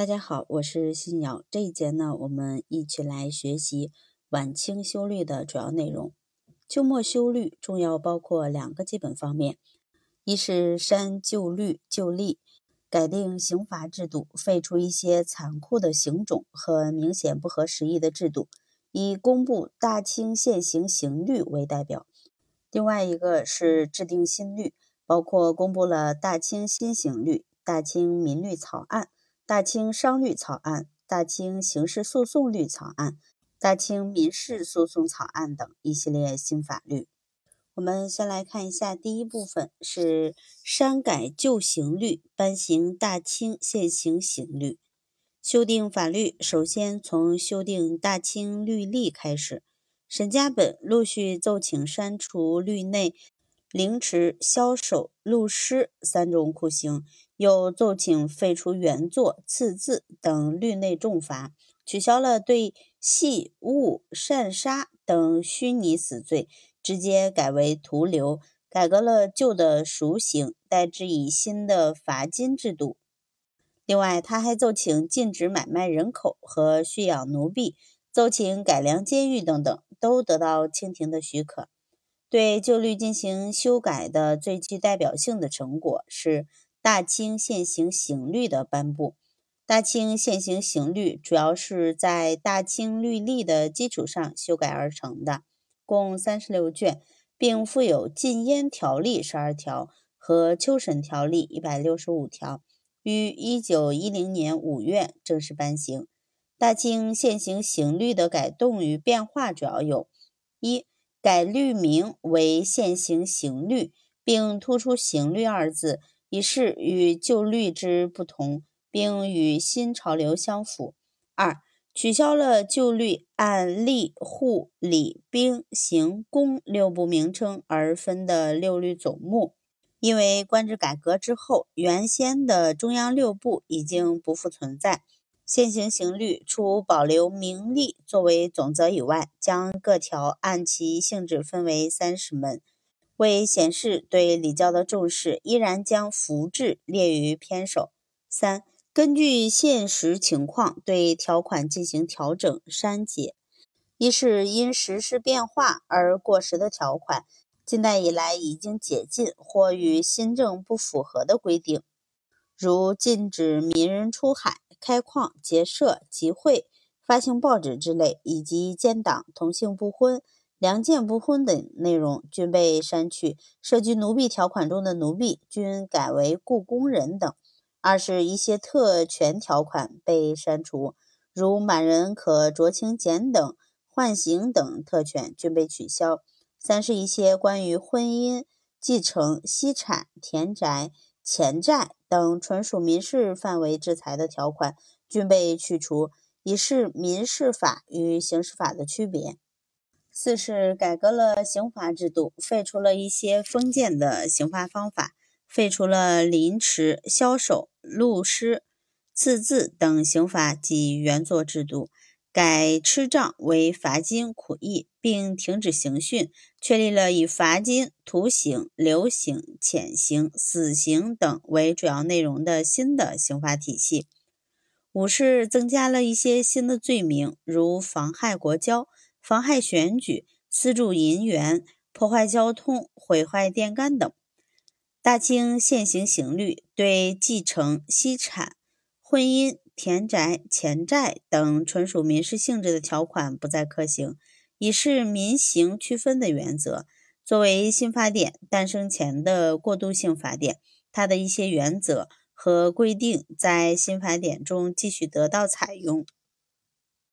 大家好，我是新瑶。这一节呢，我们一起来学习晚清修律的主要内容。秋末修律重要包括两个基本方面：一是删旧律旧例，改定刑罚制度，废除一些残酷的刑种和明显不合时宜的制度，以公布大清现行刑律为代表；另外一个是制定新律，包括公布了大清新刑律、大清民律草案。大清商律草案、大清刑事诉讼律草案、大清民事诉讼草案等一系列新法律。我们先来看一下第一部分，是删改旧刑律，颁行大清现行刑律。修订法律，首先从修订大清律例开始。沈家本陆续奏请删除律内凌迟、枭首、戮尸三种酷刑。又奏请废除原作、刺字等律内重罚，取消了对戏、误、擅杀等虚拟死罪，直接改为徒留，改革了旧的赎刑，代之以新的罚金制度。另外，他还奏请禁止买卖人口和蓄养奴婢，奏请改良监狱等等，都得到清廷的许可。对旧律进行修改的最具代表性的成果是。大清现行刑律的颁布，大清现行刑律主要是在大清律例的基础上修改而成的，共三十六卷，并附有禁烟条例十二条和秋审条例一百六十五条，于一九一零年五月正式颁行。大清现行刑律的改动与变化主要有：一、改律名为现行刑律，并突出“刑律”二字。以示与旧律之不同，并与新潮流相符。二、取消了旧律按吏、户、礼、兵、刑、工六部名称而分的六律总目，因为官制改革之后，原先的中央六部已经不复存在。现行刑律除保留名利作为总则以外，将各条按其性质分为三十门。为显示对礼教的重视，依然将符制列于篇首。三、根据现实情况对条款进行调整删减。一是因时事变化而过时的条款，近代以来已经解禁或与新政不符合的规定，如禁止民人出海、开矿、结社、集会、发行报纸之类，以及建党、同姓不婚。良贱不婚等内容均被删去，涉及奴婢条款中的奴婢均改为雇工人等。二是，一些特权条款被删除，如满人可酌情减等、缓刑等特权均被取消。三是，一些关于婚姻、继承、息产、田宅、钱债等纯属民事范围制裁的条款均被去除，以示民事法与刑事法的区别。四是改革了刑罚制度，废除了一些封建的刑罚方法，废除了凌迟、枭首、戮尸、刺字等刑罚及原作制度，改笞杖为罚金、苦役，并停止刑讯，确立了以罚金、徒刑、流刑、潜刑、死刑等为主要内容的新的刑罚体系。五是增加了一些新的罪名，如妨害国交。妨害选举、私铸银元、破坏交通、毁坏电杆等。大清现行刑律对继承、析产、婚姻、田宅、钱债等纯属民事性质的条款不再可行，以示民刑区分的原则。作为新法典诞生前的过渡性法典，它的一些原则和规定在新法典中继续得到采用。